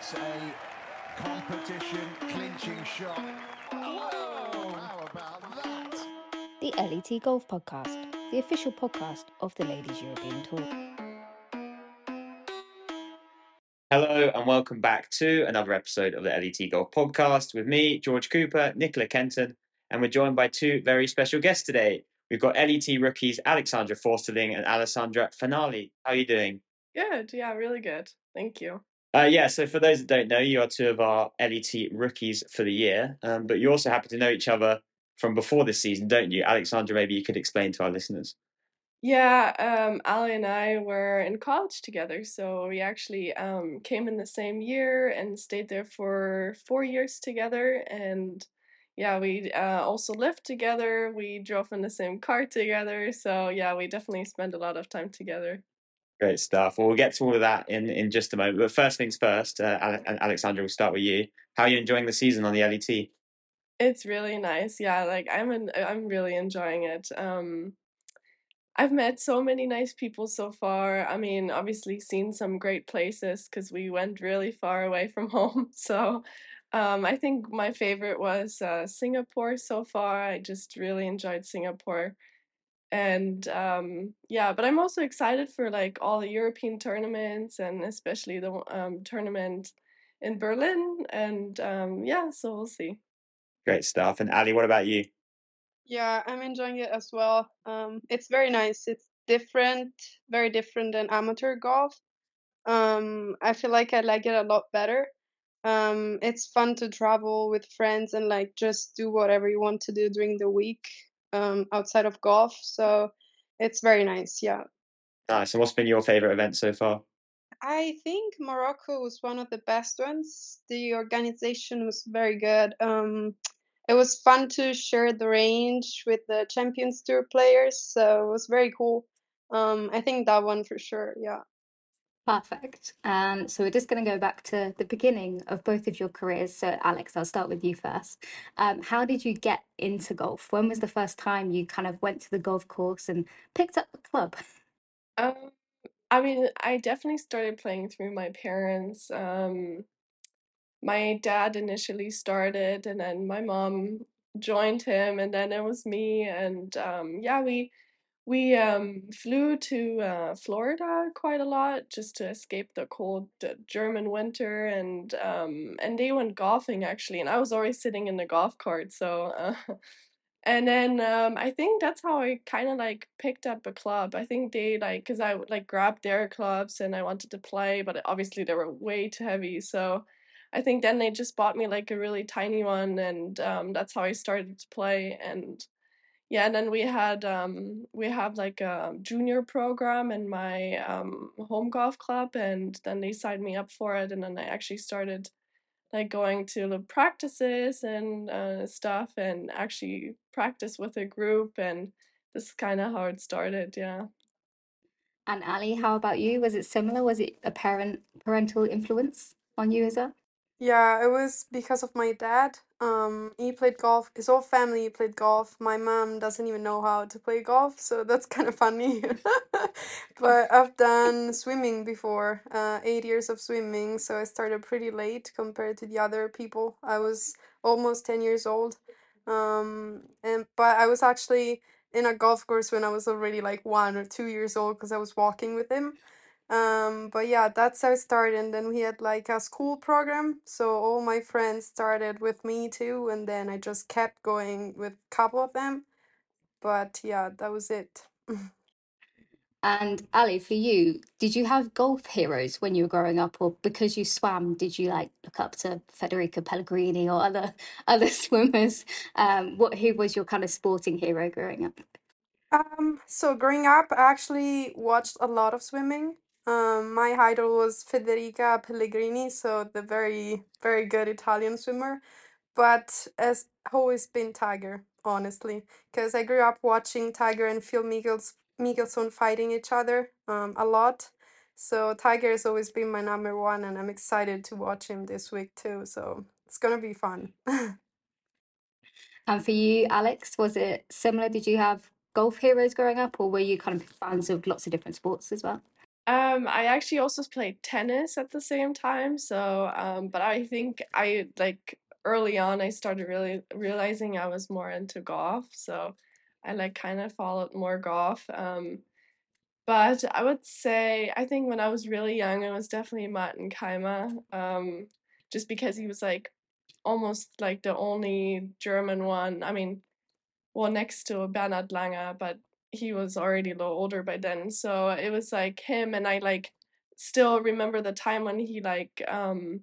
It's a competition clinching shot. Whoa! How about that? The LET Golf Podcast, the official podcast of the Ladies European Tour. Hello and welcome back to another episode of the LET Golf Podcast with me, George Cooper, Nicola Kenton, and we're joined by two very special guests today. We've got LET rookies Alexandra Försterling and Alessandra Fanali. How are you doing? Good. Yeah, really good. Thank you. Uh, yeah, so for those that don't know, you are two of our LET rookies for the year, um, but you also happen to know each other from before this season, don't you? Alexandra, maybe you could explain to our listeners. Yeah, um, Ali and I were in college together, so we actually um, came in the same year and stayed there for four years together. And yeah, we uh, also lived together. We drove in the same car together. So yeah, we definitely spent a lot of time together. Great stuff. Well, we'll get to all of that in, in just a moment. But first things first, uh, Ale- Alexandra, we'll start with you. How are you enjoying the season on the LET? It's really nice. Yeah, like I'm in, I'm really enjoying it. Um, I've met so many nice people so far. I mean, obviously seen some great places because we went really far away from home. So, um, I think my favorite was uh, Singapore so far. I just really enjoyed Singapore and um, yeah but i'm also excited for like all the european tournaments and especially the um, tournament in berlin and um, yeah so we'll see Great stuff. And Ali, what about you? Yeah, I'm enjoying it as well. Um, it's very nice. It's different, very different than amateur golf. Um, I feel like I like it a lot better. Um, it's fun to travel with friends and like just do whatever you want to do during the week um, outside of golf. So it's very nice. Yeah. Nice. And what's been your favorite event so far? I think Morocco was one of the best ones. The organization was very good. Um, it was fun to share the range with the Champions Tour players, so it was very cool. Um, I think that one for sure. Yeah. Perfect. Um, so we're just going to go back to the beginning of both of your careers. So, Alex, I'll start with you first. Um, how did you get into golf? When was the first time you kind of went to the golf course and picked up the club? um, i mean i definitely started playing through my parents um, my dad initially started and then my mom joined him and then it was me and um, yeah we we um, flew to uh, Florida quite a lot just to escape the cold uh, German winter, and um, and they went golfing actually, and I was always sitting in the golf cart. So, uh, and then um, I think that's how I kind of like picked up a club. I think they like because I like grabbed their clubs and I wanted to play, but obviously they were way too heavy. So, I think then they just bought me like a really tiny one, and um, that's how I started to play and yeah and then we had um we have like a junior program in my um home golf club and then they signed me up for it and then i actually started like going to the practices and uh, stuff and actually practice with a group and this is kind of how it started yeah And Ali, how about you? Was it similar? Was it a parent parental influence on you as well? Yeah, it was because of my dad. Um, he played golf. His whole family played golf. My mom doesn't even know how to play golf, so that's kind of funny. But I've done swimming before, uh, eight years of swimming, so I started pretty late compared to the other people. I was almost 10 years old. Um, and but I was actually in a golf course when I was already like one or two years old because I was walking with him. Um, but yeah, that's how it started. And then we had like a school program. So all my friends started with me too. And then I just kept going with a couple of them. But yeah, that was it. And Ali, for you, did you have golf heroes when you were growing up, or because you swam, did you like look up to Federica Pellegrini or other other swimmers? Um, what who was your kind of sporting hero growing up? Um, so growing up, I actually watched a lot of swimming. Um, my idol was Federica Pellegrini, so the very, very good Italian swimmer. But has always been Tiger, honestly, because I grew up watching Tiger and Phil Mickels Mickelson fighting each other um a lot. So Tiger has always been my number one, and I'm excited to watch him this week too. So it's gonna be fun. And for you, Alex, was it similar? Did you have golf heroes growing up, or were you kind of fans of lots of different sports as well? Um, I actually also played tennis at the same time. So, um, but I think I like early on I started really realizing I was more into golf. So I like kind of followed more golf. Um, but I would say I think when I was really young, it was definitely Martin Kaymer. Um, just because he was like almost like the only German one. I mean, well, next to Bernhard Langer, but he was already a little older by then. So it was like him, and I like still remember the time when he like um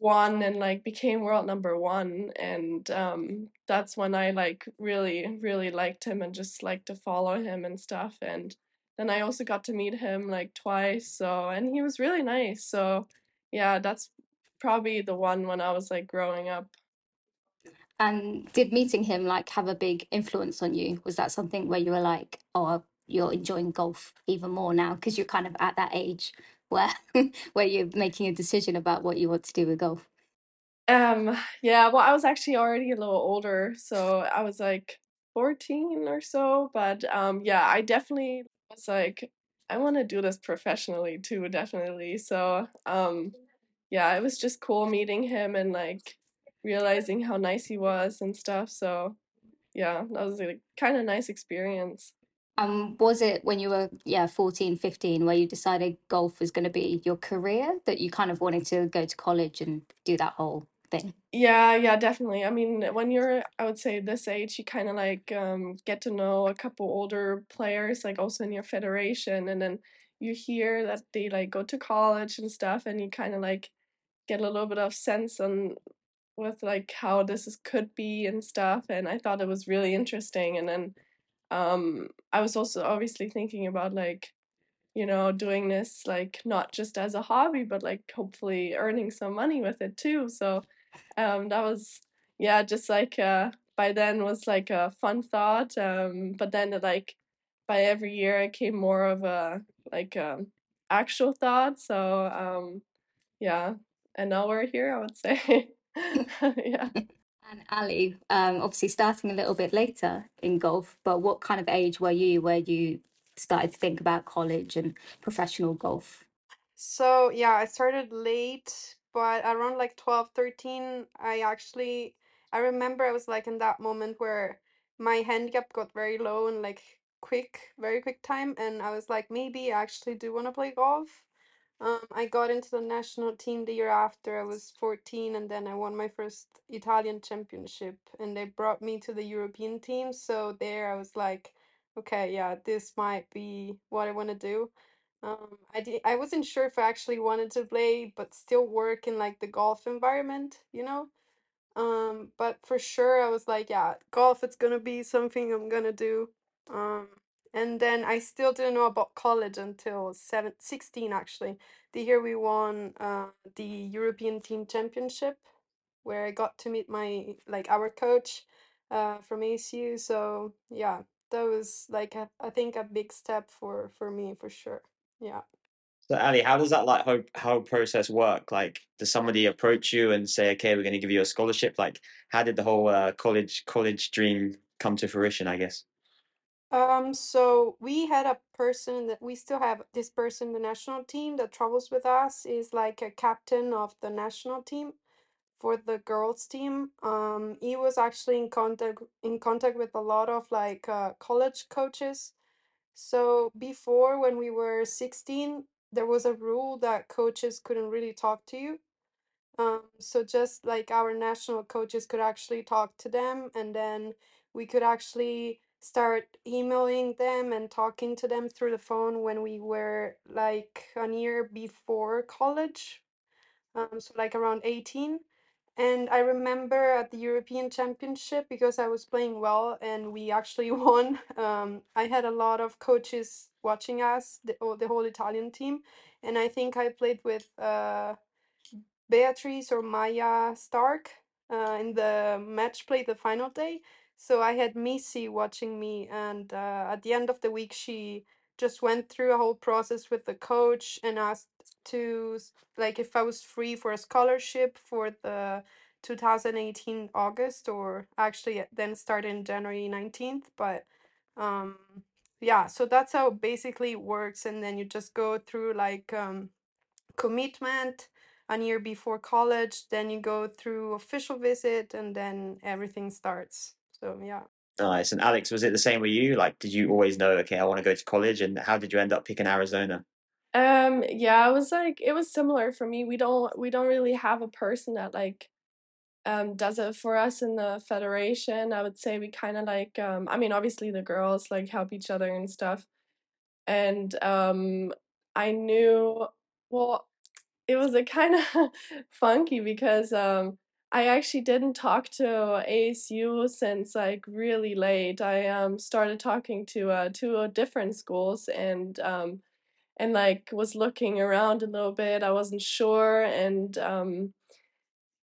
won and like became world number one and um that's when I like really really liked him and just like to follow him and stuff and then I also got to meet him like twice so and he was really nice so yeah that's probably the one when I was like growing up And did meeting him like have a big influence on you? Was that something where you were like, oh, you're enjoying golf even more now because you're kind of at that age where where you're making a decision about what you want to do with golf? Um, yeah, well, I was actually already a little older, so I was like 14 or so, but um yeah, I definitely was like I want to do this professionally too, definitely. So, um yeah, it was just cool meeting him and like realizing how nice he was and stuff. So, yeah, that was a kind of nice experience. Um, was it when you were, yeah, 14, 15, where you decided golf was going to be your career that you kind of wanted to go to college and do that whole thing? Yeah, yeah, definitely. I mean, when you're, I would say this age, you kind of like um, get to know a couple older players, like also in your federation, and then you hear that they like go to college and stuff, and you kind of like get a little bit of sense on with like how this is could be and stuff. And I thought it was really interesting. And then um, I was also obviously thinking about like you know, doing this like not just as a hobby, but like hopefully earning some money with it too. So um, that was yeah, just like uh, by then was like a fun thought. Um, but then it, like by every year it came more of a like um, actual thought. So um, yeah, and now we're here. I would say yeah. And Ali, um, obviously starting a little bit later in golf, but what kind of age were you where you started to think about college and professional golf? So yeah, I started late, but around like 12, 13, I actually I remember I was like in that moment where my handicap got very low and like quick, very quick time, and I was like, maybe I actually do want to play golf. Um, I got into the national team the year after I was 14, and then I won my first Italian championship, and they brought me to the European team. So there I was like, okay, yeah, this might be what I want to do. Um, I did, I wasn't sure if I actually wanted to play, but still work in like the golf environment, you know? Um, but for sure I was like, yeah, golf it's gonna be something I'm gonna do. And then I still didn't know about college until seven, 16 actually. The year we won uh, the European Team Championship, where I got to meet my like our coach uh, from ASU. So yeah, that was like a, I think a big step for for me for sure. Yeah. So Ali, how does that like how how process work? Like, does somebody approach you and say, "Okay, we're going to give you a scholarship"? Like, how did the whole uh, college college dream come to fruition? I guess. Um, so we had a person that we still have this person the national team that travels with us is like a captain of the national team for the girls team. Um, he was actually in contact in contact with a lot of like uh, college coaches. So before when we were 16, there was a rule that coaches couldn't really talk to you. Um, so just like our national coaches could actually talk to them, and then we could actually start emailing them and talking to them through the phone when we were like a year before college, um, so like around 18. And I remember at the European Championship, because I was playing well and we actually won, um, I had a lot of coaches watching us, the, the whole Italian team. And I think I played with uh, Beatrice or Maja Stark uh, in the match play the final day. So I had Missy watching me, and uh, at the end of the week, she just went through a whole process with the coach and asked to like if I was free for a scholarship for the 2018 August, or actually then started in January 19th. But um, yeah, so that's how it basically works. And then you just go through like um, commitment a year before college, then you go through official visit, and then everything starts. So yeah. Nice. And Alex, was it the same with you? Like, did you always know, okay, I want to go to college? And how did you end up picking Arizona? Um, yeah, it was like it was similar for me. We don't we don't really have a person that like um does it for us in the federation. I would say we kind of like um I mean obviously the girls like help each other and stuff. And um I knew well it was a kind of funky because um I actually didn't talk to ASU since like really late. I um started talking to uh two different schools and um and like was looking around a little bit. I wasn't sure and um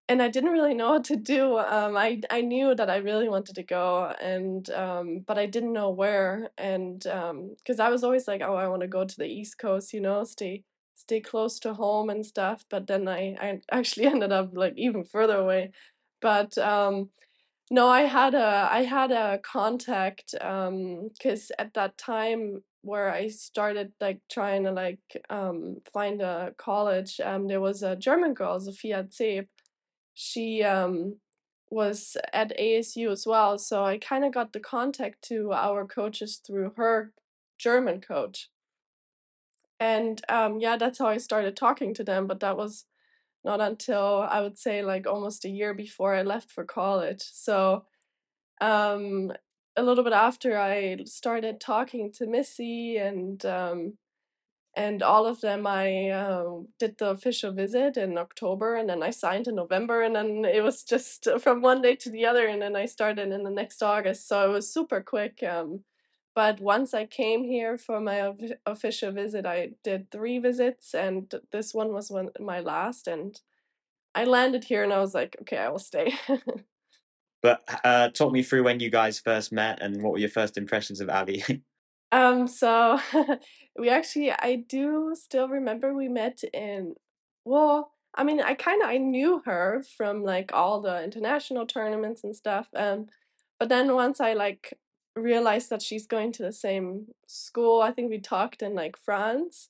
and I didn't really know what to do. Um I I knew that I really wanted to go and um but I didn't know where and um cuz I was always like, oh, I want to go to the East Coast, you know, stay stay close to home and stuff, but then I I actually ended up like even further away. But um no, I had a I had a contact um cuz at that time where I started like trying to like um find a college um there was a German girl, Sophia Zeeb. She um was at ASU as well, so I kind of got the contact to our coaches through her German coach. And um yeah, that's how I started talking to them, but that was not until I would say like almost a year before I left for college. So um a little bit after I started talking to Missy and um and all of them I um did the official visit in October and then I signed in November and then it was just from one day to the other and then I started in the next August. So it was super quick. Um but once I came here for my official visit, I did three visits, and this one was one my last. And I landed here, and I was like, okay, I will stay. But uh, talk me through when you guys first met and what were your first impressions of Ali? um, so we actually, I do still remember we met in, well, I mean, I kind of I knew her from like all the international tournaments and stuff. Um, but then once I like realized that she's going to the same school, I think we talked in like France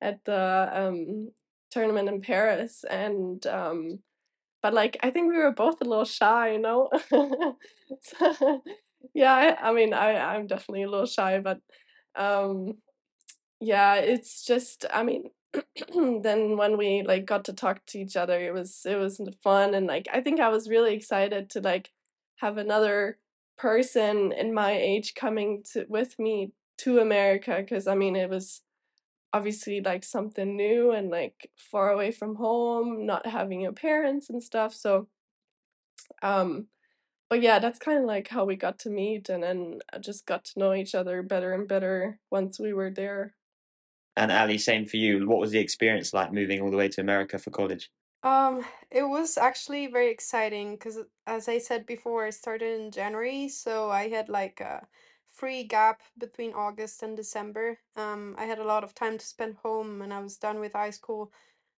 at the um tournament in Paris, and um, but like I think we were both a little shy, you know. so, yeah, I, I mean, I I'm definitely a little shy, but um, yeah, it's just I mean then when we like got to talk to each other it was it was fun and like I think I was really excited to like have another person in my age coming to with me to America because I mean it was obviously like something new and like far away from home, not having your parents and stuff. So um but yeah, that's kind of like how we got to meet and then I just got to know each other better and better once we were there. and Ali, same for you. What was the experience like moving all the way to America for college? Um, it was actually very exciting because, as I said before, I started in January, so I had like a free gap between August and December. Um, I had a lot of time to spend home, and I was done with high school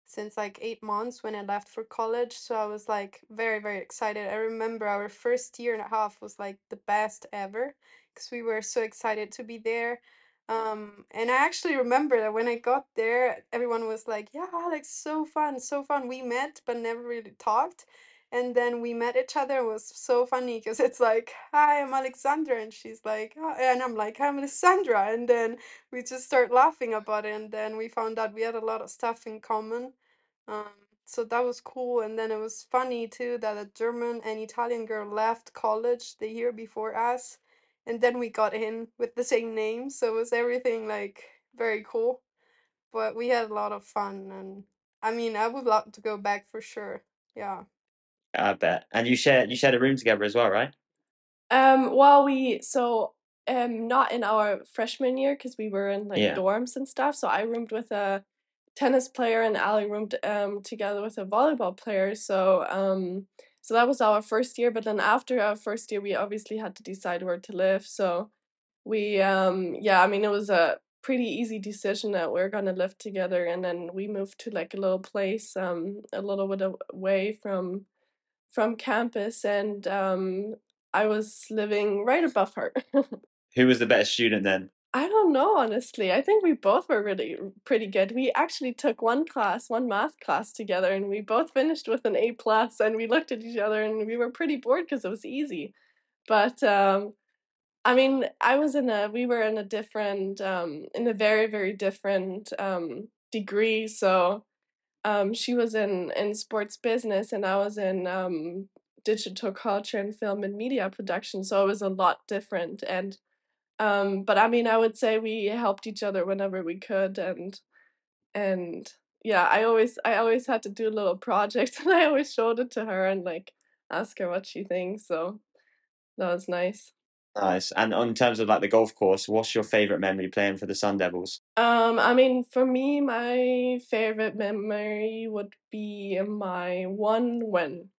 since like eight months when I left for college. So I was like very, very excited. I remember our first year and a half was like the best ever because we were so excited to be there. Um, and I actually remember that when I got there, everyone was like, "Yeah, Alex, so fun, so fun." We met, but never really talked. And then we met each other. It was so funny because it's like, "Hi, I'm Alexandra," and she's like, oh, and I'm like, "I'm Alessandra," and then we just start laughing about it. And then we found out we had a lot of stuff in common. Um, so that was cool. And then it was funny too that a German and Italian girl left college the year before us and then we got in with the same name so it was everything like very cool but we had a lot of fun and i mean i would love to go back for sure yeah I bet. And you shared you shared a room together as well, right? Um, well, we so um not in our freshman year because we were in like Yeah. dorms and stuff. So I roomed with a tennis player and Ali roomed um together with a volleyball player. So um so that was our first year. But then after our first year, we obviously had to decide where to live. So we um yeah, I mean it was a pretty easy decision that we're gonna live together, and then we moved to like a little place um a little bit away from from campus and um I was living right above her. Who was the better student then? I don't know, honestly. I think we both were really pretty good. We actually took one class, one math class together, and we both finished with an A plus. And we looked at each other, and we were pretty bored because it was easy. But um, I mean, I was in a, we were in a different, um, in a very, very different um, degree. So um, she was in in sports business, and I was in um, digital culture and film and media production. So it was a lot different. And um, but I mean, I would say we helped each other whenever we could, and and yeah, I always I always had to do little projects, and I always showed it to her and like ask her what she thinks. So that was nice. Nice. And on terms of like the golf course, what's your favorite memory playing for the Sun Devils? Um, I mean, for me, my favorite memory would be my one win.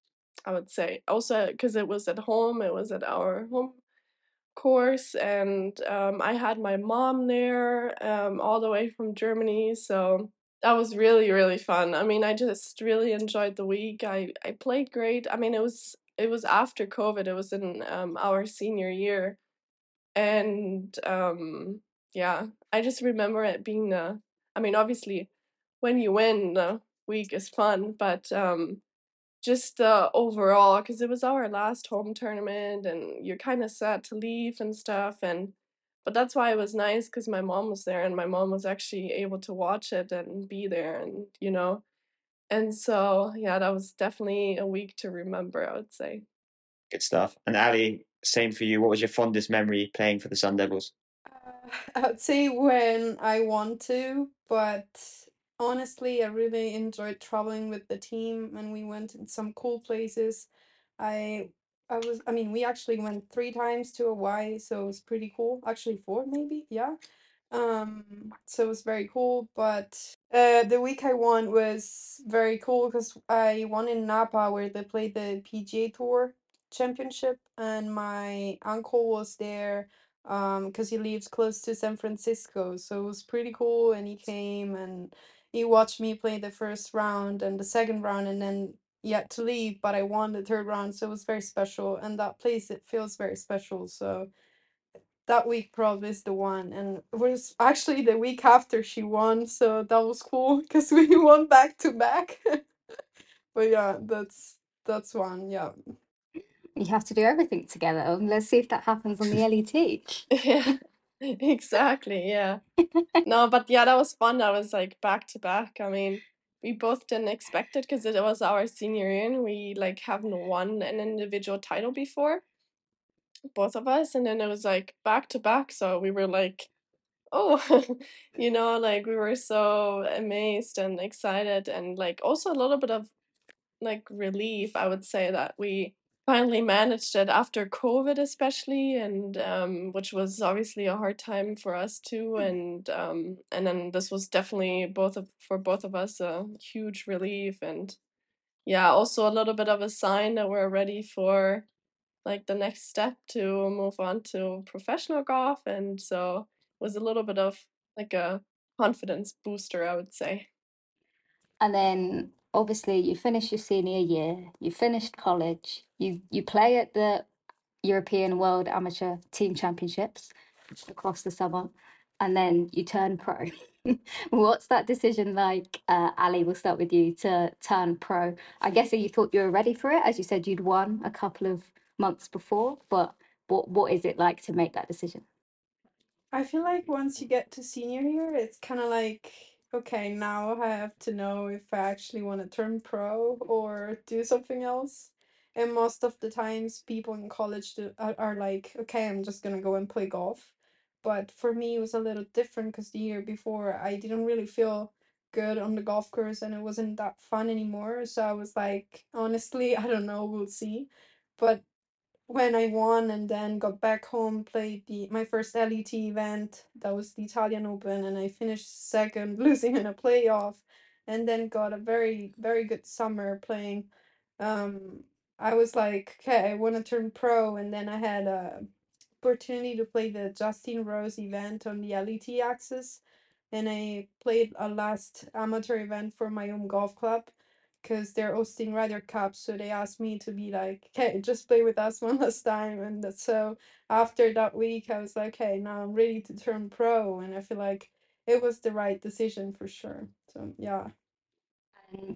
I would say also because it was at home. It was at our home course, and um, I had my mom there um, all the way from Germany. So that was really really fun. I mean, I just really enjoyed the week. I I played great. I mean, it was it was after COVID. It was in um, our senior year, and um, yeah, I just remember it being the. I mean, obviously, when you win, the week is fun, but um, just uh, overall, because it was our last home tournament, and you're kind of sad to leave and stuff, and but that's why it was nice because my mom was there, and my mom was actually able to watch it and be there, and you know, and so yeah, that was definitely a week to remember. I would say. Good stuff. And Ali, same for you. What was your fondest memory playing for the Sun Devils? Uh, I would say when I want to, but honestly, I really enjoyed traveling with the team and we went in some cool places. I I was I mean, we actually went three times to Hawaii, so it was pretty cool. Actually, four maybe, yeah. Um, so it was very cool, but uh, the week I won was very cool because I won in Napa where they played the PGA Tour Championship, and my uncle was there um because he lives close to San Francisco, so it was pretty cool, and he came and he watched me play the first round and the second round, and then yet to leave, but I won the third round, so it was very special, and that place it feels very special, so that week probably is the one and it was actually the week after she won so that was cool because we won back to back but yeah that's that's one yeah You have to do everything together. Let's see if that happens on the LET. yeah, exactly. Yeah. no, but yeah, that was fun. That was like back to back. I mean, we both didn't expect it because it was our senior year and we like haven't won an individual title before both of us and then it was like back to back so we were like oh you know like we were so amazed and excited and like also a little bit of like relief i would say that we finally managed it after covid especially and um which was obviously a hard time for us too and um and then this was definitely both of for both of us a huge relief and yeah also a little bit of a sign that we're ready for like the next step to move on to professional golf and so it was a little bit of like a confidence booster i would say. And then obviously you finish your senior year, you finished college, you you play at the European World Amateur Team Championships across the summer, and then you turn pro. What's that decision like? Uh, Ali, we'll start with you to turn pro. I guess you thought you were ready for it, as you said you'd won a couple of months before, but what what is it like to make that decision? I feel like once you get to senior year, it's kind of like, okay, now I have to know if I actually want to turn pro or do something else. And most of the times, people in college do, are, are like, okay, I'm just gonna go and play golf. But for me, it was a little different because the year before, I didn't really feel good on the golf course and it wasn't that fun anymore. So I was like, honestly, I don't know, we'll see. But when I won and then got back home, played the my first LET event, that was the Italian Open, and I finished second, losing in a playoff, and then got a very very good summer playing. Um, I was like, okay, I want to turn pro, and then I had a opportunity to play the Justin Rose event on the LET Access, and I played a last amateur event for my own golf club because they're hosting Ryder Cup. So they asked me to be like, okay, just play with us one last time. And so after that week, I was like, okay, now I'm ready to turn pro. And I feel like it was the right decision for sure. So yeah.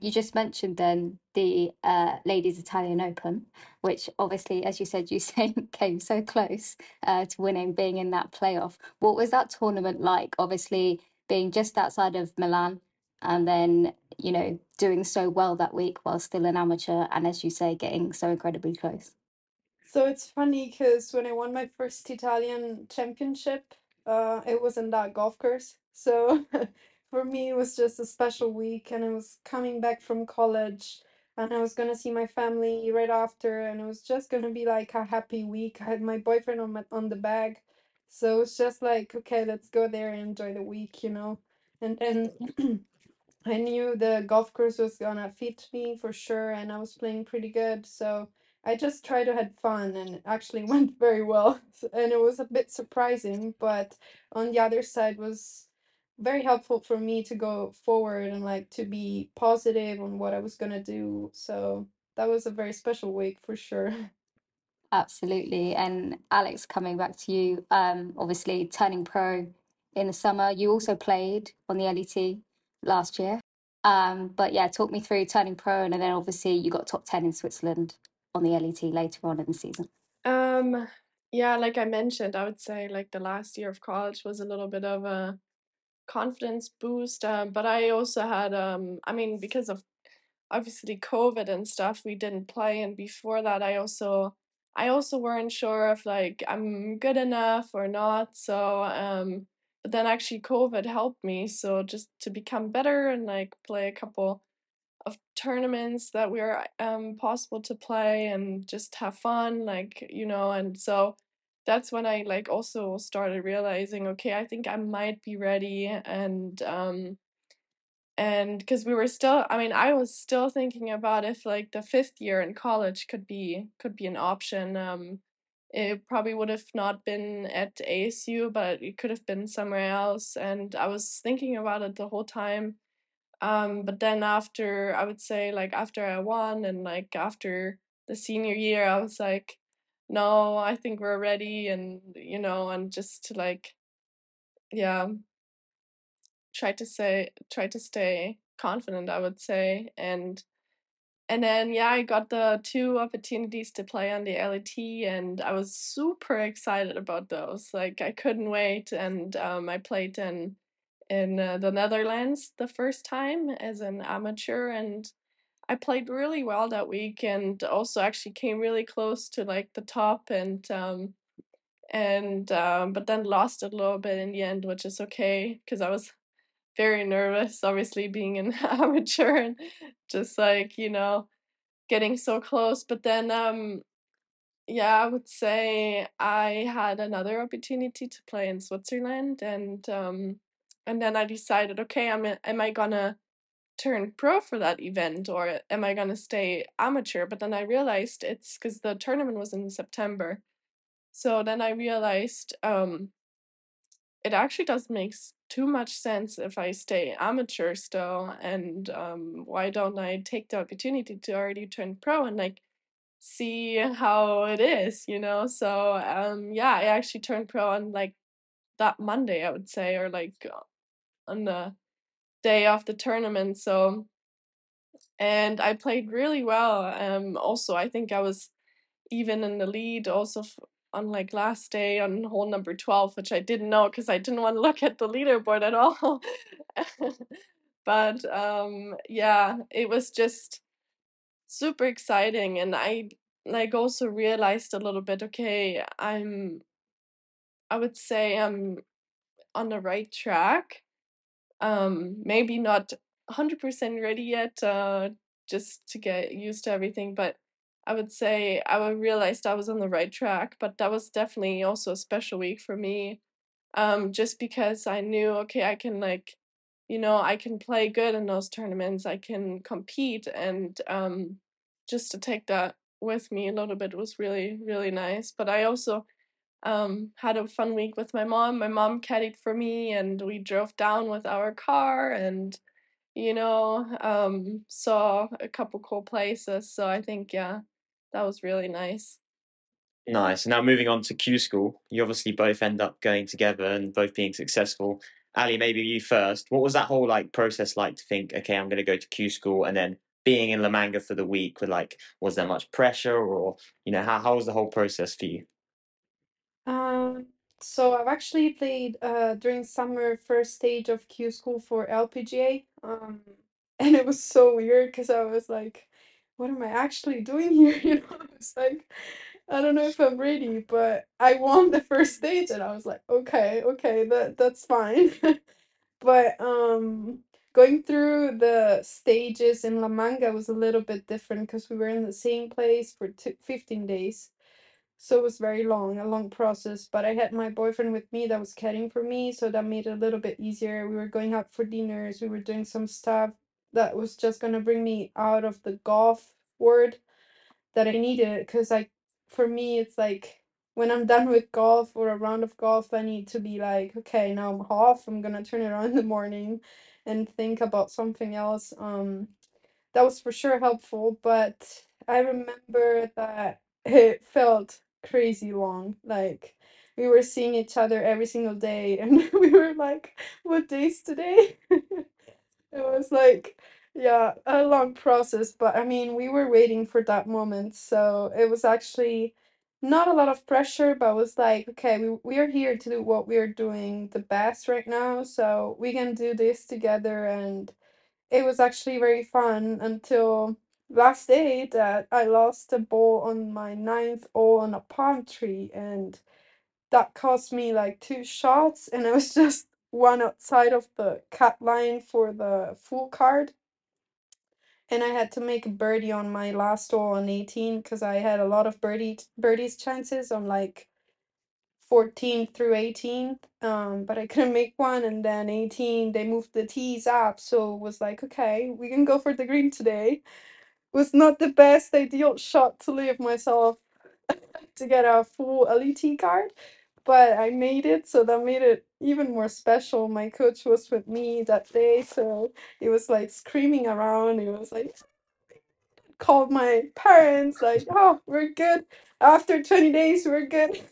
You just mentioned then the uh, Ladies Italian Open, which obviously, as you said, you came so close uh, to winning, being in that playoff. What was that tournament like? Obviously, being just outside of Milan and then, you know, doing so well that week while still an amateur, and as you say, getting so incredibly close. So it's funny because when I won my first Italian championship, uh, it was in that golf course. So for me, it was just a special week, and I was coming back from college, and I was gonna see my family right after, and it was just gonna be like a happy week. I had my boyfriend on my on the bag, so it's just like, okay, let's go there and enjoy the week, you know. And then I knew the golf course was gonna fit me for sure, and I was playing pretty good, so I just tried to had fun, and it actually went very well. And it was a bit surprising, but on the other side was very helpful for me to go forward and like to be positive on what I was gonna do. So that was a very special week for sure. Absolutely. And Alex, coming back to you, um, obviously turning pro in the summer. You also played on the LET last year. Um, but yeah, talk me through turning pro, and then obviously you got top 10 in Switzerland on the LET later on in the season. Um, yeah, like I mentioned, I would say like the last year of college was a little bit of a confidence boost. Um, but I also had um, I mean, because of obviously COVID and stuff, we didn't play, and before that, I also I also weren't sure if like I'm good enough or not. So um, but then actually COVID helped me, so just to become better and like play a couple of tournaments that were um possible to play and just have fun like you know and so that's when i like also started realizing okay i think i might be ready and um and because we were still i mean i was still thinking about if like the fifth year in college could be could be an option um it probably would have not been at asu but it could have been somewhere else and i was thinking about it the whole time um, but then after I would say like after I won and like after the senior year, I was like, no, I think we're ready, and you know, and just to like, yeah, try to say, try to stay confident. I would say, and and then yeah, I got the two opportunities to play on the LET, and I was super excited about those. Like I couldn't wait, and um, I played in in uh, the Netherlands the first time as an amateur and I played really well that week and also actually came really close to like the top and um and um but then lost a little bit in the end which is okay because I was very nervous obviously being an amateur and just like you know getting so close but then um yeah I would say I had another opportunity to play in Switzerland and um and then I decided, okay, am I, am I gonna turn pro for that event or am I gonna stay amateur? But then I realized it's because the tournament was in September. So then I realized um, it actually doesn't make too much sense if I stay amateur still. And um, why don't I take the opportunity to already turn pro and like see how it is, you know? So um, yeah, I actually turned pro on like that Monday, I would say, or like on the day of the tournament. So, and I played really well. Um, also, I think I was even in the lead also on like last day on hole number 12, which I didn't know because I didn't want to look at the leaderboard at all. but um, yeah, it was just super exciting. And I like also realized a little bit, okay, I'm, I would say I'm on the right track um maybe not 100% ready yet uh just to get used to everything but i would say i realized i was on the right track but that was definitely also a special week for me um just because i knew okay i can like you know i can play good in those tournaments i can compete and um just to take that with me a little bit was really really nice but i also um, had a fun week with my mom. My mom caddied for me, and we drove down with our car, and you know, um, saw a couple cool places. So I think, yeah, that was really nice. Nice. Now moving on to Q School, you obviously both end up going together and both being successful. Ali, maybe you first. What was that whole like process like to think, okay, I'm going to go to Q School, and then being in La Manga for the week? With like, was there much pressure, or you know, how how was the whole process for you? Um, so I've actually played uh during summer first stage of Q School for LPGA. Um, and it was so weird because I was like, what am I actually doing here? You know, it's like I don't know if I'm ready, but I won the first stage and I was like, okay, okay, that that's fine. But um going through the stages in La Manga was a little bit different because we were in the same place for two, 15 days. So it was very long, a long process. But I had my boyfriend with me that was caring for me, so that made it a little bit easier. We were going out for dinners, we were doing some stuff that was just gonna bring me out of the golf word that I needed. Because like for me, it's like when I'm done with golf or a round of golf, I need to be like, okay, now I'm off. I'm gonna turn it on in the morning and think about something else. Um, that was for sure helpful, but I remember that it felt crazy long. Like we were seeing each other every single day, and we were like, "What day's today?" It was like, yeah, a long process, but I mean, we were waiting for that moment, so it was actually not a lot of pressure, but was like, okay, we we are here to do what we are doing the best right now, so we can do this together, and it was actually very fun until last day that I lost a ball on my ninth hole on a palm tree, and that cost me like two shots, and I was just one outside of the cut line for the full card. And I had to make a birdie on my last hole on 18 because I had a lot of birdie birdies chances on like 14 through 18. Um, but I couldn't make one, and then 18 they moved the tees up, so it was like, okay, we can go for the green today. Was not the best ideal shot to leave myself to get a full LET card, but I made it, so that made it even more special. My coach was with me that day, so he was like screaming around. He was like, called my parents, like, oh, we're good. After 20 days, we're good.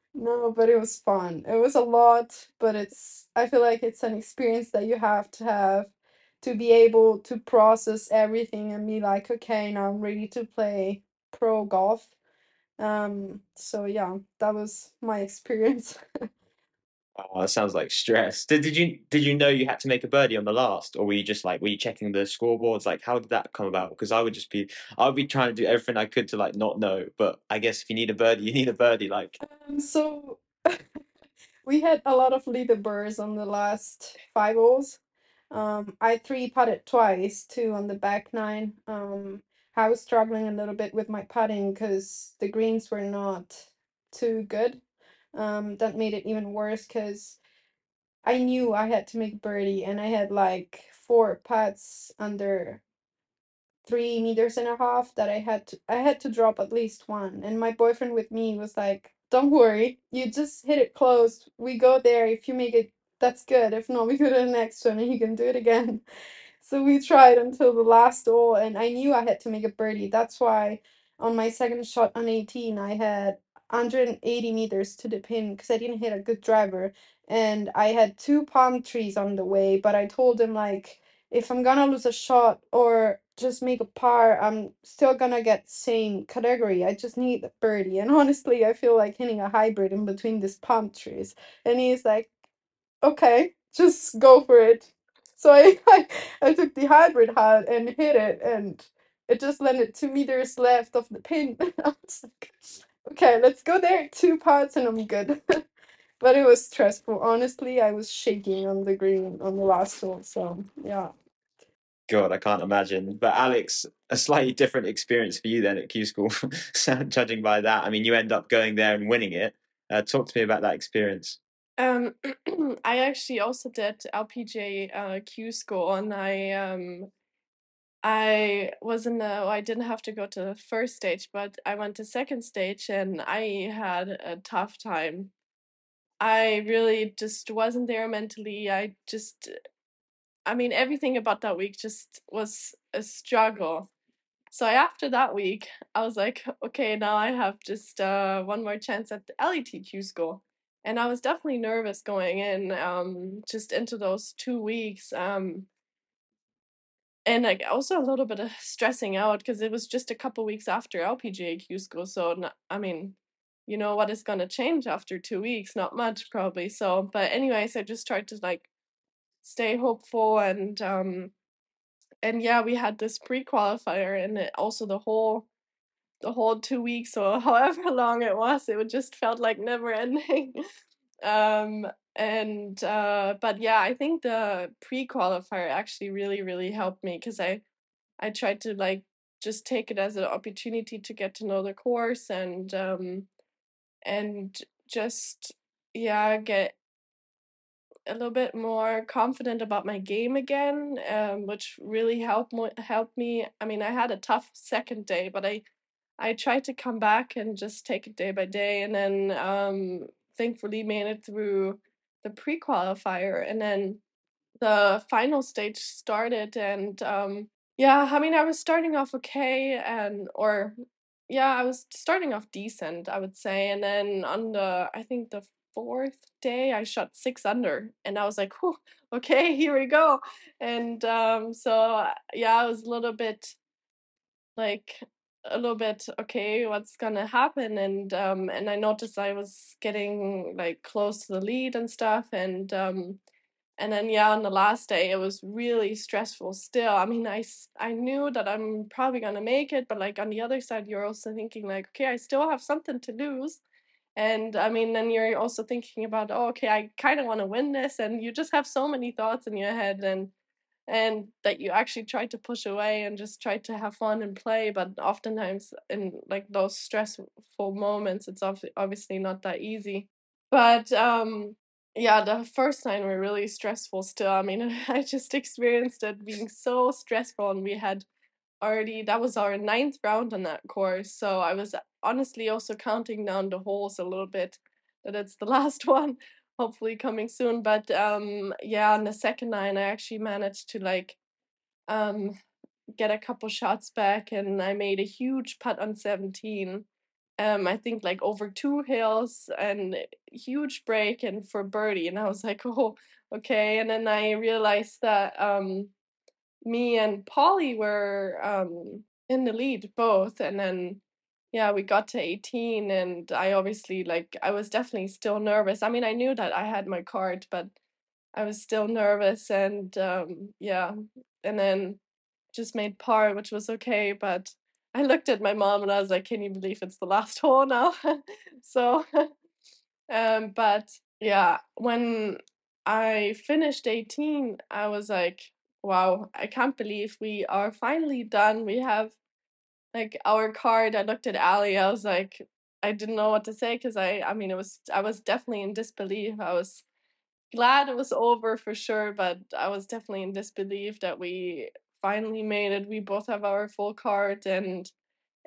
no, but it was fun. It was a lot, but it's, I feel like it's an experience that you have to have to be able to process everything and be like, okay, now I'm ready to play pro golf. Um, so yeah, that was my experience. Oh, that sounds like stress. Did, did you did you know you had to make a birdie on the last, or were you just like were you checking the scoreboards? Like, how did that come about? Because I would just be I would be trying to do everything I could to like not know. But I guess if you need a birdie, you need a birdie. Like, Um, so we had a lot of leaderboards on the last five holes. Um, I three putted twice, two on the back nine. Um, I was struggling a little bit with my putting because the greens were not too good. Um, that made it even worse because I knew I had to make birdie and I had like four putts under three meters and a half that I had to I had to drop at least one. And my boyfriend with me was like, Don't worry, you just hit it close. We go there. If you make it, that's good. If not, we go to the next one and you can do it again. So we tried until the last hole and I knew I had to make a birdie. That's why on my second shot on 18 I had 180 meters to the pin because I didn't hit a good driver and I had two palm trees on the way, but I told him like if I'm gonna lose a shot or just make a par, I'm still gonna get same category. I just need a birdie. And honestly, I feel like hitting a hybrid in between these palm trees. And he's like, okay, just go for it. So I, I, I took the hybrid hat and hit it, and it just landed two meters left of the pin. I was like, okay, let's go there, two pots, and I'm good. but it was stressful. Honestly, I was shaking on the green on the last hole. So yeah. God, I can't imagine. But Alex, a slightly different experience for you then at Q School, judging by that. I mean, you end up going there and winning it. Uh, talk to me about that experience. Um, I actually also did LPGA uh, Q school, and I um, I wasn't uh, I didn't have to go to the first stage, but I went to second stage, and I had a tough time. I really just wasn't there mentally. I just I mean, everything about that week just was a struggle. So after that week, I was like, okay, now I have just uh, one more chance at the LETQ school. And I was definitely nervous going in, um, just into those two weeks. Um, and like also a little bit of stressing out because it was just a couple weeks after LPGAQ school. So, I mean, you know what is going to change after two weeks? Not much, probably. So, but anyways, I just tried to like stay hopeful and um and yeah we had this pre-qualifier and it, also the whole the whole two weeks or however long it was it just felt like never ending um and uh but yeah i think the pre-qualifier actually really really helped me because i i tried to like just take it as an opportunity to get to know the course and um and just yeah get a little bit more confident about my game again, um, which really helped mo- helped me. I mean, I had a tough second day, but I I tried to come back and just take it day by day, and then um, thankfully made it through the pre qualifier, and then the final stage started, and um, yeah, I mean, I was starting off okay, and or yeah, I was starting off decent, I would say, and then on the I think the fourth day I shot six under and I was like, Whew, okay, here we go. And um, so yeah, I was a little bit like a little bit okay what's gonna happen? and um and i noticed i was getting like close to the lead and stuff and um and then yeah on the last day it was really stressful still. I mean i i knew that i'm probably gonna make it but like on the other side you're also thinking like okay i still have something to lose. And I mean, then you're also thinking about, oh, okay, I kind of want to win this, and you just have so many thoughts in your head, and and that you actually try to push away and just try to have fun and play. But oftentimes, in like those stressful moments, it's obviously not that easy. But um, yeah, the first nine were really stressful. Still, I mean, I just experienced it being so stressful, and we had already that was our ninth round on that course so i was honestly also counting down the holes a little bit that it's the last one hopefully coming soon but um yeah on the second nine i actually managed to like um get a couple shots back and i made a huge putt on 17 um i think like over two hills and huge break and for birdie and i was like oh okay and then i realized that um me and Polly were um, in the lead both, and then yeah, we got to 18, and I obviously like I was definitely still nervous. I mean, I knew that I had my card, but I was still nervous, and um, yeah, and then just made par, which was okay, but. I looked at my mom and I was like, "Can you believe it's the last hole now?" so, um, but yeah, when I finished 18, I was like, wow, I can't believe we are finally done. We have like our card. I looked at Ali. I was like, I didn't know what to say because I, I mean, it was, I was definitely in disbelief. I was glad it was over for sure, but I was definitely in disbelief that we finally made it. We both have our full card and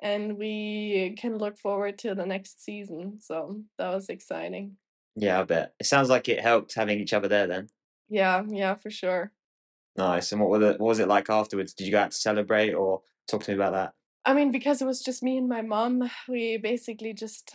and we can look forward to the next season. So that was exciting. Yeah, I bet. It sounds like it helped having each other there then. Yeah, yeah, for sure. Nice. And what were the, what was it like afterwards? Did you go out to celebrate or talk to me about that? I mean, because it was just me and my mom, we basically just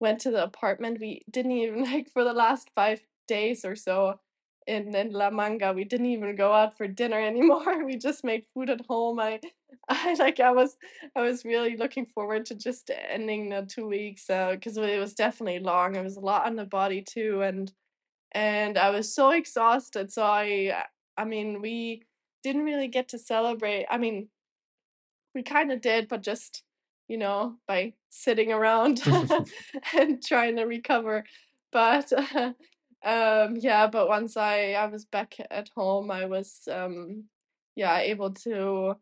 went to the apartment. We didn't even like for the last five days or so in, in La Manga, we didn't even go out for dinner anymore. We just made food at home. I I like I was I was really looking forward to just ending the two weeks because uh, it was definitely long. It was a lot on the body too, and and I was so exhausted. So I I mean, we didn't really get to celebrate. I mean, we kind of did, but just, you know, by sitting around and trying to recover. But uh, um, yeah, but once I, I was back at home, I was, um, yeah, able to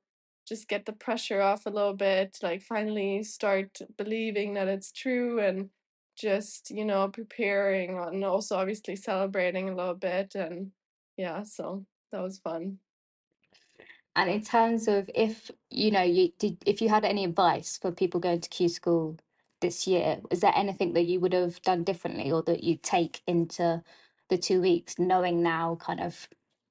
just get the pressure off a little bit, like finally start believing that it's true and just, you know, preparing and also obviously celebrating a little bit. And yeah, so that was fun. And in terms of if you know you did, if you had any advice for people going to Q school this year, is there anything that you would have done differently or that you take into the two weeks, knowing now kind of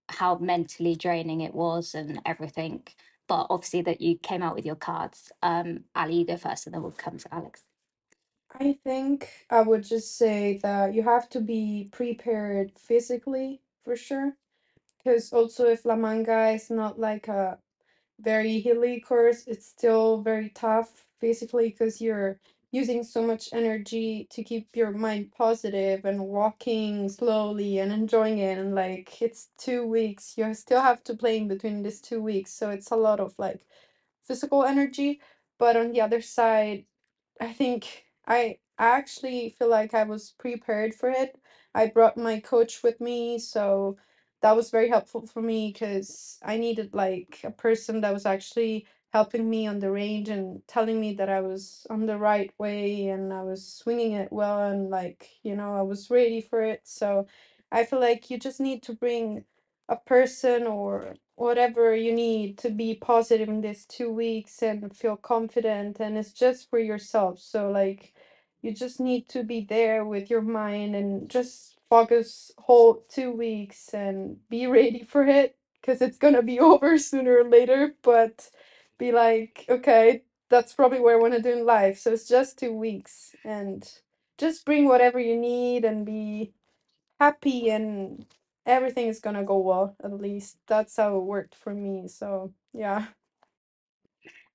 how mentally draining it was and everything. But obviously that you came out with your cards. Um, Ali, you go first, and then we'll come to Alex. I think I would just say that you have to be prepared physically for sure. Because also, if La Manga is not like a very hilly course, it's still very tough physically because you're using so much energy to keep your mind positive and walking slowly and enjoying it. And like, it's two weeks, you still have to play in between these two weeks. So it's a lot of like physical energy. But on the other side, I think I I actually feel like I was prepared for it. I brought my coach with me, so that was very helpful for me because I needed like a person that was actually helping me on the range and telling me that I was on the right way and I was swinging it well and like, you know, I was ready for it. So I feel like you just need to bring a person or whatever you need to be positive in these two weeks and feel confident and it's just for yourself so like you just need to be there with your mind and just focus whole two weeks and be ready for it because it's gonna be over sooner or later but be like okay that's probably what i want to do in life. So it's just two weeks and just bring whatever you need and be happy and everything is gonna go well at least. That's how it worked for me so yeah.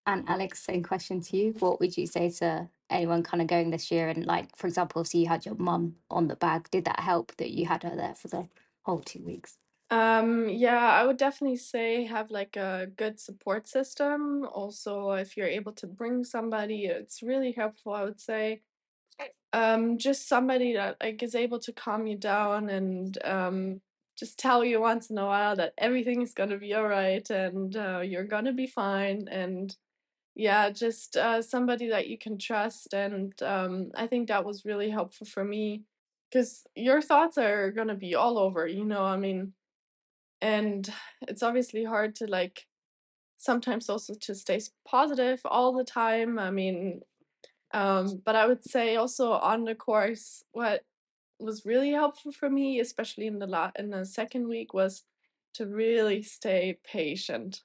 And Alex, same question to you. What would you say to anyone kind of going this year? And like, for example, so you had your mum on the bag. Did that help that you had her there for the whole two weeks? Um, yeah, I would definitely say have like a good support system. Also, if you're able to bring somebody, it's really helpful, I would say. Um, just somebody that like is able to calm you down and um just tell you once in a while that everything is gonna be all right and uh, you're gonna be fine and yeah, just uh, somebody that you can trust. And um, I think that was really helpful for me because your thoughts are going to be all over, you know, I mean, and it's obviously hard to like sometimes also to stay positive all the time. I mean, um, but I would say also on the course, what was really helpful for me, especially in the la- in the second week, was to really stay patient.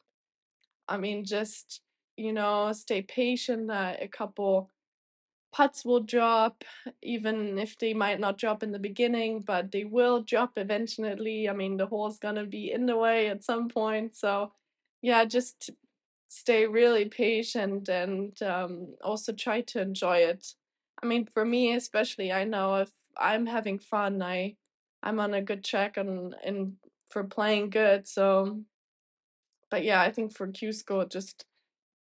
I mean, just you know, stay patient. Uh, a couple putts will drop, even if they might not drop in the beginning, but they will drop eventually. I mean, the hole's gonna be in the way at some point. So, yeah, just stay really patient and um, also try to enjoy it. I mean, for me especially, I know if I'm having fun, I I'm on a good track and and for playing good. So, but yeah, I think for Q school, just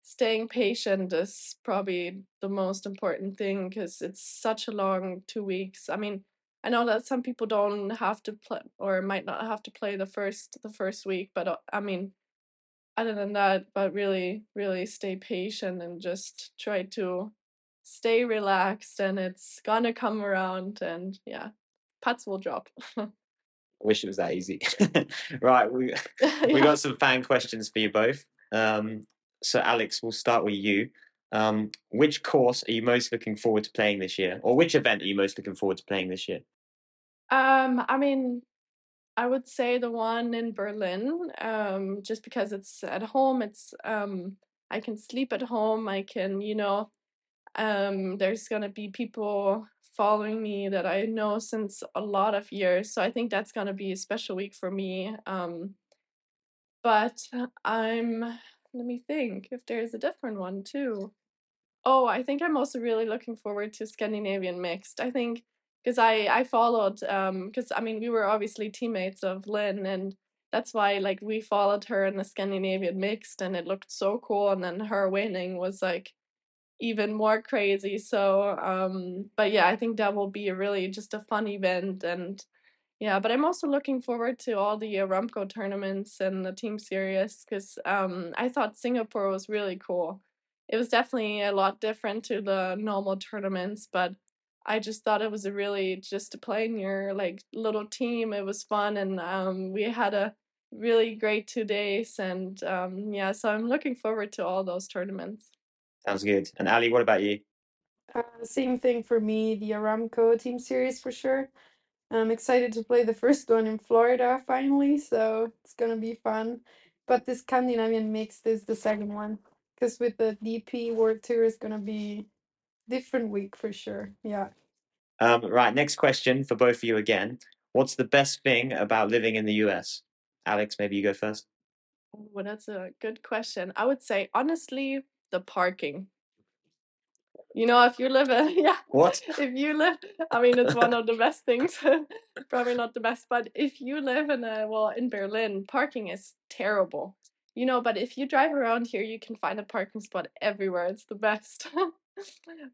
staying patient is probably the most important thing because it's such a long two weeks. I mean, I know that some people don't have to play or might not have to play the first the first week, but uh, I mean, other than that, but really, really stay patient and just try to stay relaxed, and it's gonna come around, and yeah, putts will drop. I wish it was that easy. right, we we yeah. got some fan questions for you both. Um, so Alex, we'll start with you. Um, which course are you most looking forward to playing this year, or which event are you most looking forward to playing this year? Um, I mean, I would say the one in Berlin, um, just because it's at home. It's um, I can sleep at home. I can, you know, um, there's gonna be people following me that I know since a lot of years. So I think that's gonna be a special week for me. Um, but I'm let me think if there's a different one too. Oh, I think I'm also really looking forward to Scandinavian mixed. I think because I I followed um because I mean we were obviously teammates of Linn and that's why like we followed her in the Scandinavian mixed and it looked so cool and then her winning was like even more crazy. So um but yeah, I think that will be a really just a fun event and yeah, but I'm also looking forward to all the Aramco tournaments and the team series because um, I thought Singapore was really cool. It was definitely a lot different to the normal tournaments, but I just thought it was a really just to play in your like little team. It was fun, and um, we had a really great two days, and um, yeah, so I'm looking forward to all those tournaments. Sounds good. And Ali, what about you? uh, same thing for me the aramco team series for sure I'm excited to play the first one in Florida finally, so it's gonna be fun. But the Scandinavian mixed is the second one, because with the DP World Tour is gonna be different week for sure. Yeah. Um, right, next question for both of you again. What's the best thing about living in the US? Alex, maybe you go first. Well, that's a good question. I would say honestly, the parking. You know, if you live in yeah, What? if you live, I mean, it's one of the best things. Probably not the best, but if you live in a well in Berlin, parking is terrible. You know, but if you drive around here, you can find a parking spot everywhere. It's the best.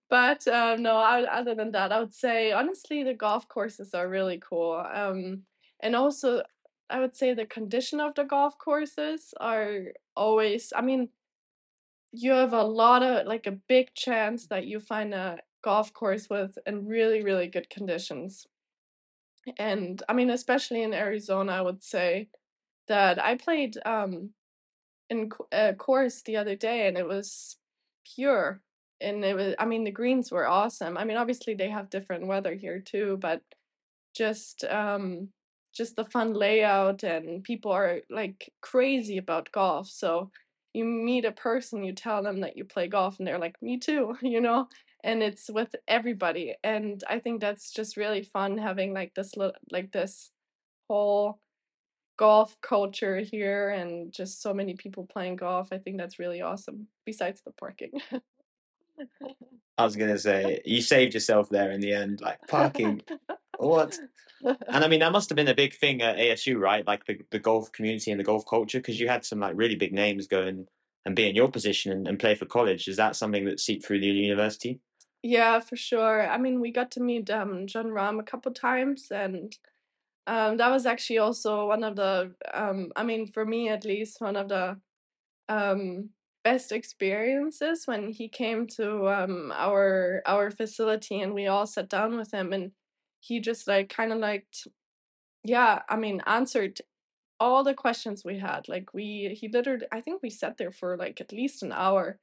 but um, no, I, other than that, I would say honestly, the golf courses are really cool. Um, and also, I would say the condition of the golf courses are always. I mean, you have a lot of like a big chance that you find a golf course with in really really good conditions. And i mean especially in arizona i would say that i played um in a course the other day and it was pure and it was i mean the greens were awesome. I mean obviously they have different weather here too but just um just the fun layout and people are like crazy about golf so you meet a person, you tell them that you play golf, and they're like, me too, you know? And it's with everybody. And I think that's just really fun having like this, li- like this whole golf culture here and just so many people playing golf. I think that's really awesome, besides the parking. I was gonna say you saved yourself there in the end, like parking. What? And I mean that must have been a big thing at ASU, right? Like the, the golf community and the golf culture, because you had some like really big names go and, and be in your position and, and play for college. Is that something that seeped through the university? Yeah, for sure. I mean, we got to meet um, Jon Rahm a couple times, and um, that was actually also one of the, um, I mean, for me at least, one of the um, best experiences when he came to um, our our facility, and we all sat down with him, and he just like kind of like, yeah, I mean, answered all the questions we had. Like we, he literally, I think we sat there for like at least an hour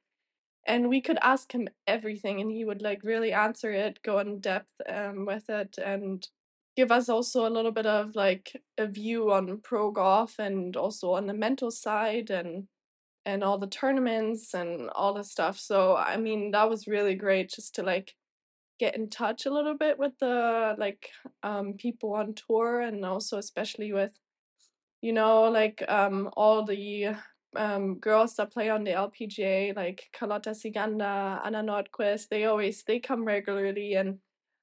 and we could ask him everything and he would like really answer it go in depth um, with it and give us also a little bit of like a view on pro golf and also on the mental side and and all the tournaments and all the stuff so i mean that was really great just to like get in touch a little bit with the like um, people on tour and also especially with you know like um, all the um, girls that play on the LPGA, like Carlota Ciganda, Anna Nordqvist, they always they come regularly and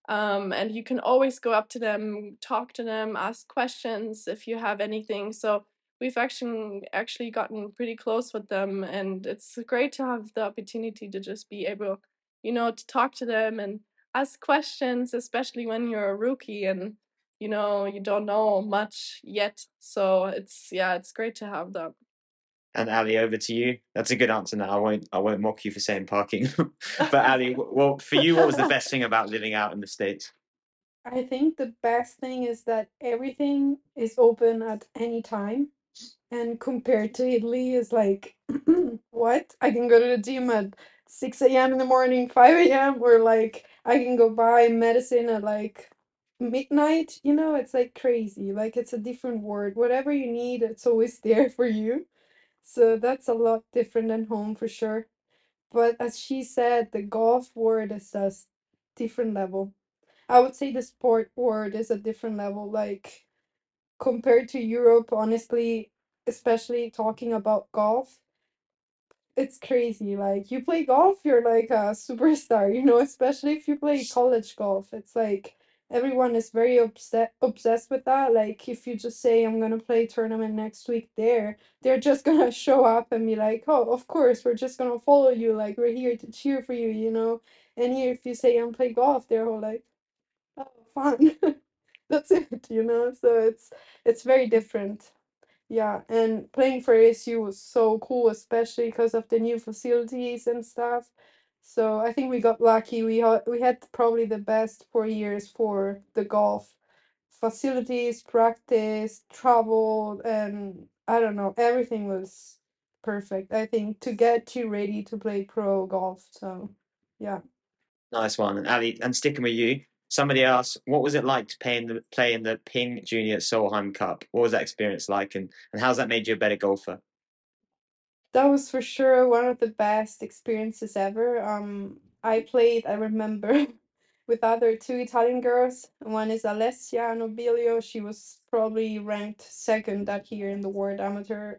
um, and you can always go up to them, talk to them, ask questions if you have anything. So we've actually actually gotten pretty close with them, and it's great to have the opportunity to just be able, you know, to talk to them and ask questions, especially when you're a rookie and you know you don't know much yet. So it's yeah, it's great to have that. And Ali, over to you. That's a good answer. Now I won't I won't mock you for saying parking. but Ali, well, for you, what was the best thing about living out in the states? I think the best thing is that everything is open at any time. And compared to Italy, is like, what? I can go to the gym at 6 a.m. in the morning, 5 a.m., where like I can go buy medicine at like midnight. You know, it's like crazy. Like it's a different world. Whatever you need, it's always there for you. So that's a lot different than home for sure. But as she said, the golf world is just different level. I would say the sport world is a different level. Like compared to Europe, honestly, especially talking about golf, it's crazy. Like you play golf, you're like a superstar, you know, especially if you play college golf. It's like everyone is very obsessed obsessed with that. Like if you just say I'm gonna play tournament next week there, they're just gonna show up and be like, Oh, of course, we're just gonna follow you, like we're here to cheer for you, you know. And here if you say I'm play golf, they're all like, Oh, fun. That's it, you know. So it's it's very different. Yeah, and playing for ASU was so cool, especially because of the new facilities and stuff. So I think we got lucky. We had we had probably the best four years for the golf facilities, practice, travel, and I don't know, everything was perfect. I think to get you ready to play pro golf. So yeah. Nice one. And Ali, and sticking with you, Somebody asked, what was it like to play in the play in the Ping Junior Solheim Cup? What was that experience like, and and how's that made you a better golfer? That was for sure one of the best experiences ever. Um, I played, I remember, with other two Italian girls. One is Alessia Nobilio. She was probably ranked second that year in the world amateur.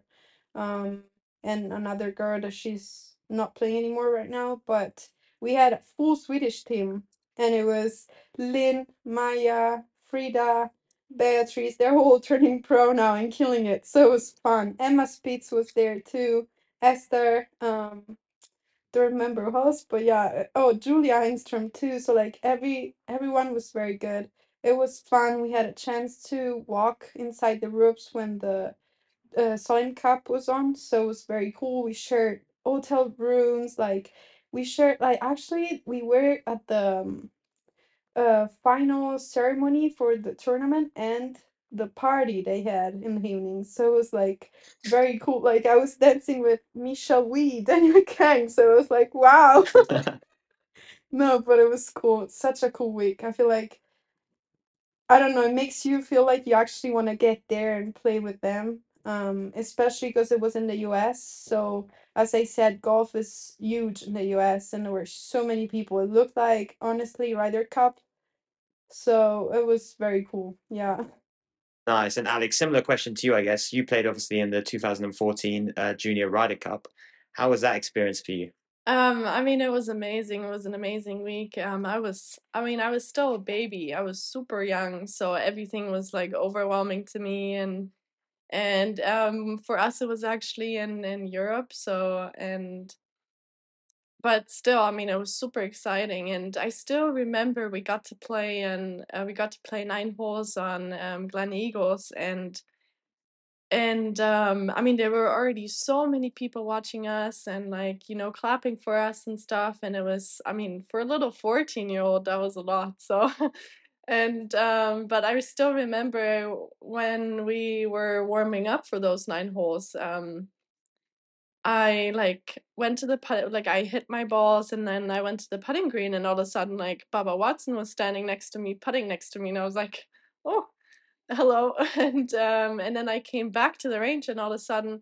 Um, and another girl that she's not playing anymore right now. But we had a full Swedish team, and it was Linn, Maja, Frida, Beatrice. They're all turning pro now and killing it. So it was fun. Emma Spitz was there too. Esther, um, don't remember who else, but yeah. Oh, Julia Engström too. So like every everyone was very good. It was fun. We had a chance to walk inside the ropes when the uh, Solheim Cup was on, so it was very cool. We shared hotel rooms, like we shared like actually we were at the um, uh final ceremony for the tournament and the party they had in the evening. So it was like very cool. Like I was dancing with Michelle Wie, Danielle Kang. So it was like wow. no, but it was cool. It's such a cool week. I feel like I don't know, it makes you feel like you actually want to get there and play with them. Um, especially because it was in the US. So as I said, golf is huge in the US and there were so many people. It looked like honestly Ryder Cup so it was very cool. Yeah. Nice. And Alex, similar question to you, I guess. You played obviously in the 2014 uh, Junior Ryder Cup. How was that experience for you? Um, I mean, it was amazing. It was an amazing week. Um, I was, I mean, I was still a baby. I was super young, so everything was like overwhelming to me. And and um, for us, it was actually in in Europe. So and but still, I mean, it was super exciting, and I still remember we got to play and uh, we got to play nine holes on um, Gleneagles, and and um, I mean, there were already so many people watching us and like you know clapping for us and stuff, and it was, I mean, for a little fourteen year old, that was a lot. So. and um, but I still remember when we were warming up for those nine holes. Um, I like went to the put like I hit my balls and then I went to the putting green and all of a sudden like Bubba Watson was standing next to me putting next to me and I was like oh hello and um and then I came back to the range and all of a sudden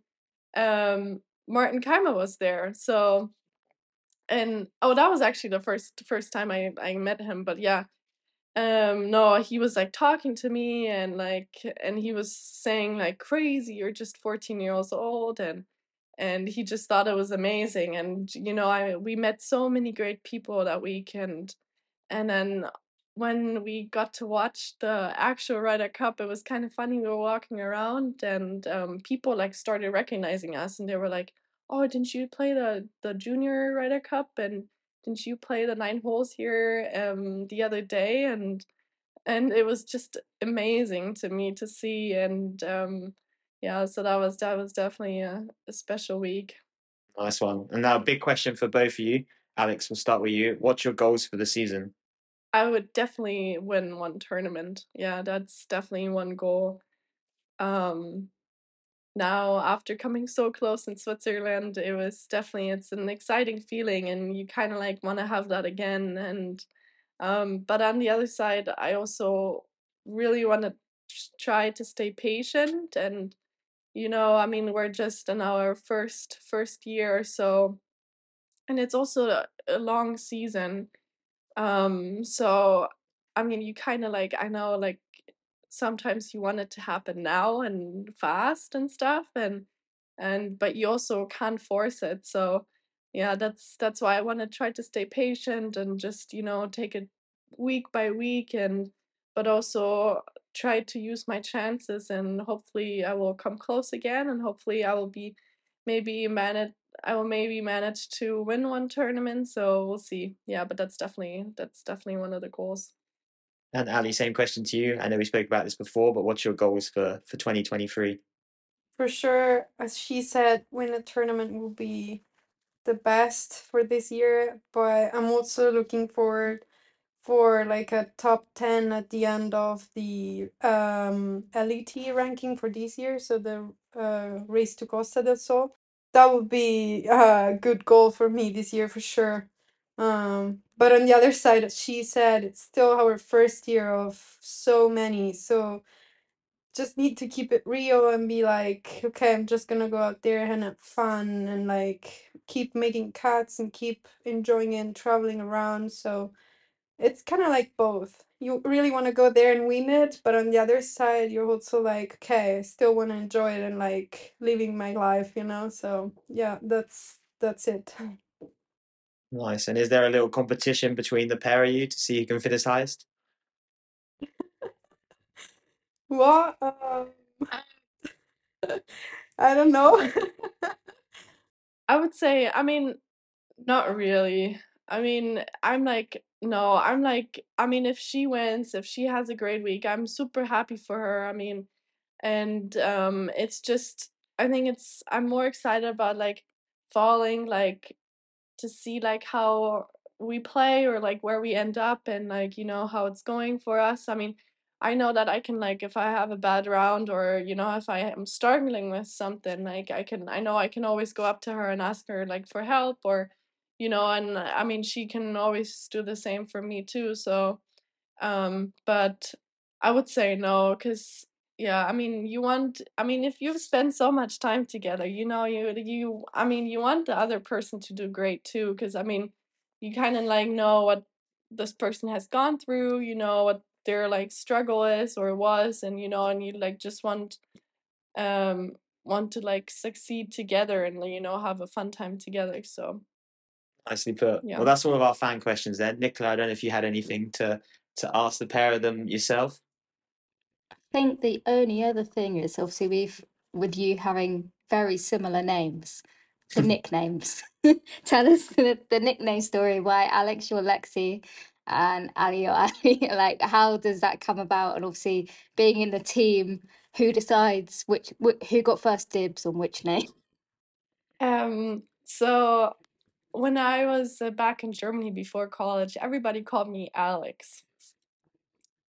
um Martin Kaymer was there so and oh that was actually the first first time I I met him but yeah um no he was like talking to me and like and he was saying like crazy you're just 14 years old and and he just thought it was amazing and you know i we met so many great people that week and and then when we got to watch the actual Ryder Cup, it was kind of funny. We were walking around, and um, people like started recognizing us, and they were like, "Oh, didn't you play the the Junior Ryder Cup? And didn't you play the nine holes here um, the other day?" And and it was just amazing to me to see, and um, yeah, so that was that was definitely a, a special week. Nice one. And now, a big question for both of you. Alex, we'll start with you. What's your goals for the season? I would definitely win one tournament. Yeah, that's definitely one goal. Um, now after coming so close in Switzerland, it was definitely it's an exciting feeling, and you kind of like want to have that again. And um, but on the other side, I also really want to try to stay patient and you know i mean we're just in our first first year so and it's also a, long season um so i mean you kind of like i know like sometimes you want it to happen now and fast and stuff and and but you also can't force it so yeah that's that's why i want to try to stay patient and just you know take it week by week and but also try to use my chances and hopefully I will come close again and hopefully I will be maybe manage I will maybe manage to win one tournament so we'll see. Yeah but that's definitely that's definitely one of the goals and Ali same question to you I know we spoke about this before but what's your goals for for 2023 for sure as she said win a tournament will be the best for this year but I'm also looking forward for like a top 10 at the end of the um, LET ranking for this year, so the uh, race to Costa del Sol. That would be a good goal for me this year for sure. Um, but on the other side, she said it's still our first year of so many, so just need to keep it real and be like, okay, I'm just gonna go out there and have fun and like keep making cuts and keep enjoying it and traveling around. So it's kind of like both. You really want to go there and win it, but on the other side, you're also like, okay, I still want to enjoy it and like living my life, you know? So yeah, that's that's it. Nice. And is there a little competition between the pair of you to see who can finish highest? What? Um, I don't know. I would say, I mean, not really. I mean, I'm like, no, I'm like, I mean, if she wins, if she has a great week, I'm super happy for her. I mean, and um, it's just, I think it's, I'm more excited about like falling, like to see like how we play or like where we end up and like, you know, how it's going for us. I mean, I know that I can like if I have a bad round or you know if I am struggling with something like I can I know I can always go up to her and ask her like for help or you know and I mean she can always do the same for me too so um but I would say no cuz yeah I mean you want I mean if you've spent so much time together you know you you I mean you want the other person to do great too cuz I mean you kind of like know what this person has gone through you know what their like struggle is or was and you know and you like just want um want to like succeed together and you know have a fun time together so Nicely put. Yeah. Well, that's all of our fan questions then. Nicola, I don't know if you had anything to to ask the pair of them yourself. I think the only other thing is obviously we've with you having very similar names, the nicknames. Tell us the, the nickname story. Why Alex, you're Lexi, and Ali, you're Ali. Like, how does that come about? And obviously, being in the team, who decides which wh- who got first dibs on which name? um so when I was uh, back in Germany before college everybody called me Alex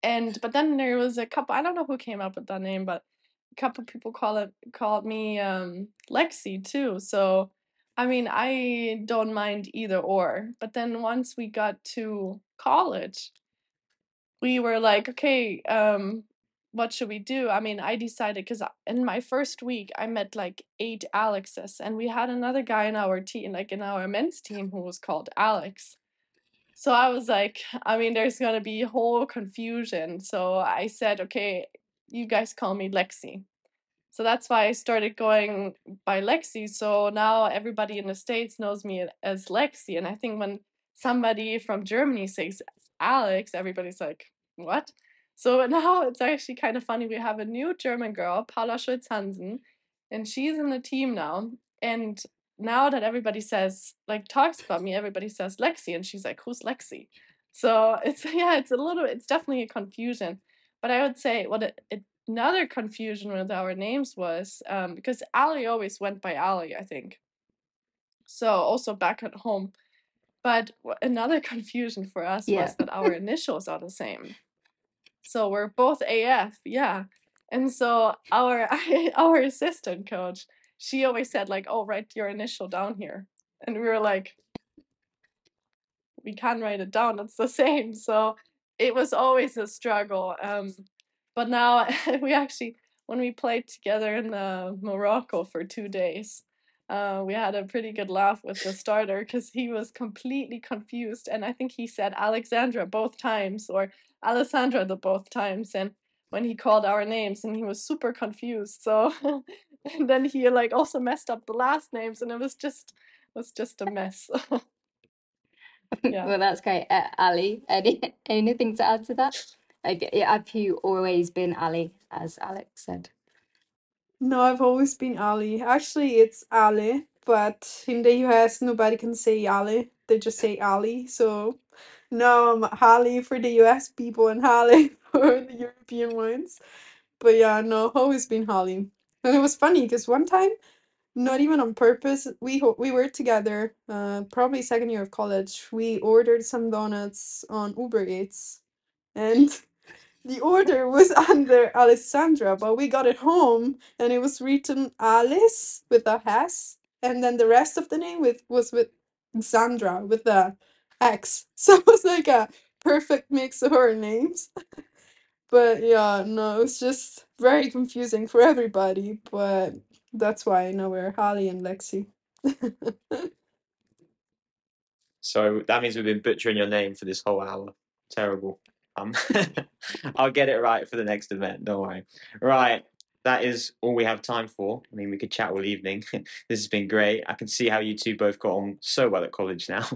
and but then there was a couple I don't know who came up with that name but a couple people call it called me um Lexi too so I mean I don't mind either or but then once we got to college we were like okay um what should we do? I mean I decided cuz in my first week I met like eight Alexes and we had another guy in our team like in our men's team who was called Alex so I was like, I mean, there's gonna be whole confusion. So I said, okay, you guys call me Lexi. So that's why I started going by Lexi. So now everybody in the States knows me as Lexi. And I think when somebody from Germany says Alex, everybody's like, what? So now it's actually kind of funny. We have a new German girl, Paula Schultz Hansen, and she's in the team now. And now that everybody says like talks about me, everybody says Lexi, and she's like, "Who's Lexi?" So it's yeah, it's a little, it's definitely a confusion. But I would say what it, it, another confusion with our names was um, because Ali always went by Ali, I think. So also back at home. But another confusion for us Yeah. was that our initials are the same. So we're both AF, yeah. And so our our assistant coach, she always said like, "Oh, write your initial down here," and we were like, "We can't write it down. It's the same." So it was always a struggle. Um, but now we actually, when we played together in uh, Morocco for two days, uh, we had a pretty good laugh with the starter because he was completely confused, and I think he said Alexandra both times or Alessandra the both times, and when he called our names, and he was super confused. So, and then he like also messed up the last names, and it was just it was just a mess. Yeah. Well, that's great. Uh, Ali, any anything to add to that? Like, have you always been Ali, as Alex said? No, I've always been Ali. Actually, it's Ali, but in the US, nobody can say Ali. They just say Ali. So now I'm Ali for the US people and Ali for the European ones. But yeah, no, always been Ali. And it was funny because one time, not even on purpose, we ho- we were together, uh, probably second year of college. We ordered some donuts on Uber Eats, and the order was under Alessandra, but we got it home and it was written Alice with a S, and then the rest of the name with was with Sandra with a X. So it was like a perfect mix of our names. But yeah, no, it's just very confusing for everybody. But that's why now we're Holly and Lexi. So that means we've been butchering your name for this whole hour. Terrible. Um, I'll get it right for the next event. Don't worry. Right. That is all we have time for. I mean, we could chat all evening. this has been great. I can see how you two both got on so well at college now.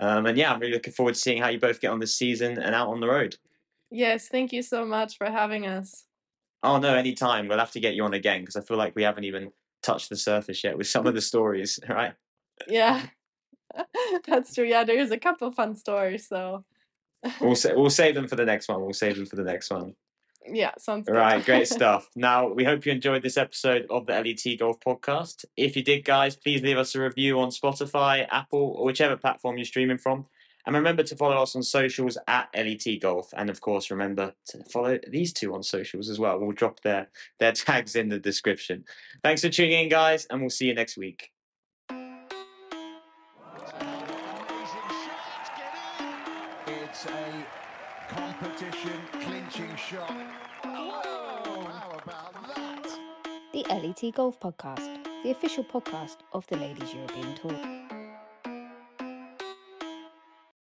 Um, and yeah, I'm really looking forward to seeing how you both get on this season and out on the road. Yes, thank you so much for having us. Oh, no, anytime. We'll have to get you on again because I feel like we haven't even touched the surface yet with some of the stories, right? Yeah, that's true. Yeah, there's a couple fun stories. So We'll, sa- we'll save them for the next one. We'll save them for the next one. yeah, sounds good. Right, great stuff. Now, we hope you enjoyed this episode of the LET Golf Podcast. If you did, guys, please leave us a review on Spotify, Apple, or whichever platform you're streaming from. And remember to follow us on socials at LET Golf. And of course, remember to follow these two on socials as well. We'll drop their, their tags in the description. Thanks for tuning in, guys, and we'll see you next week. It's a competition clinching shot. Whoa! How about that? The LET Golf Podcast, the official podcast of the Ladies European Tour.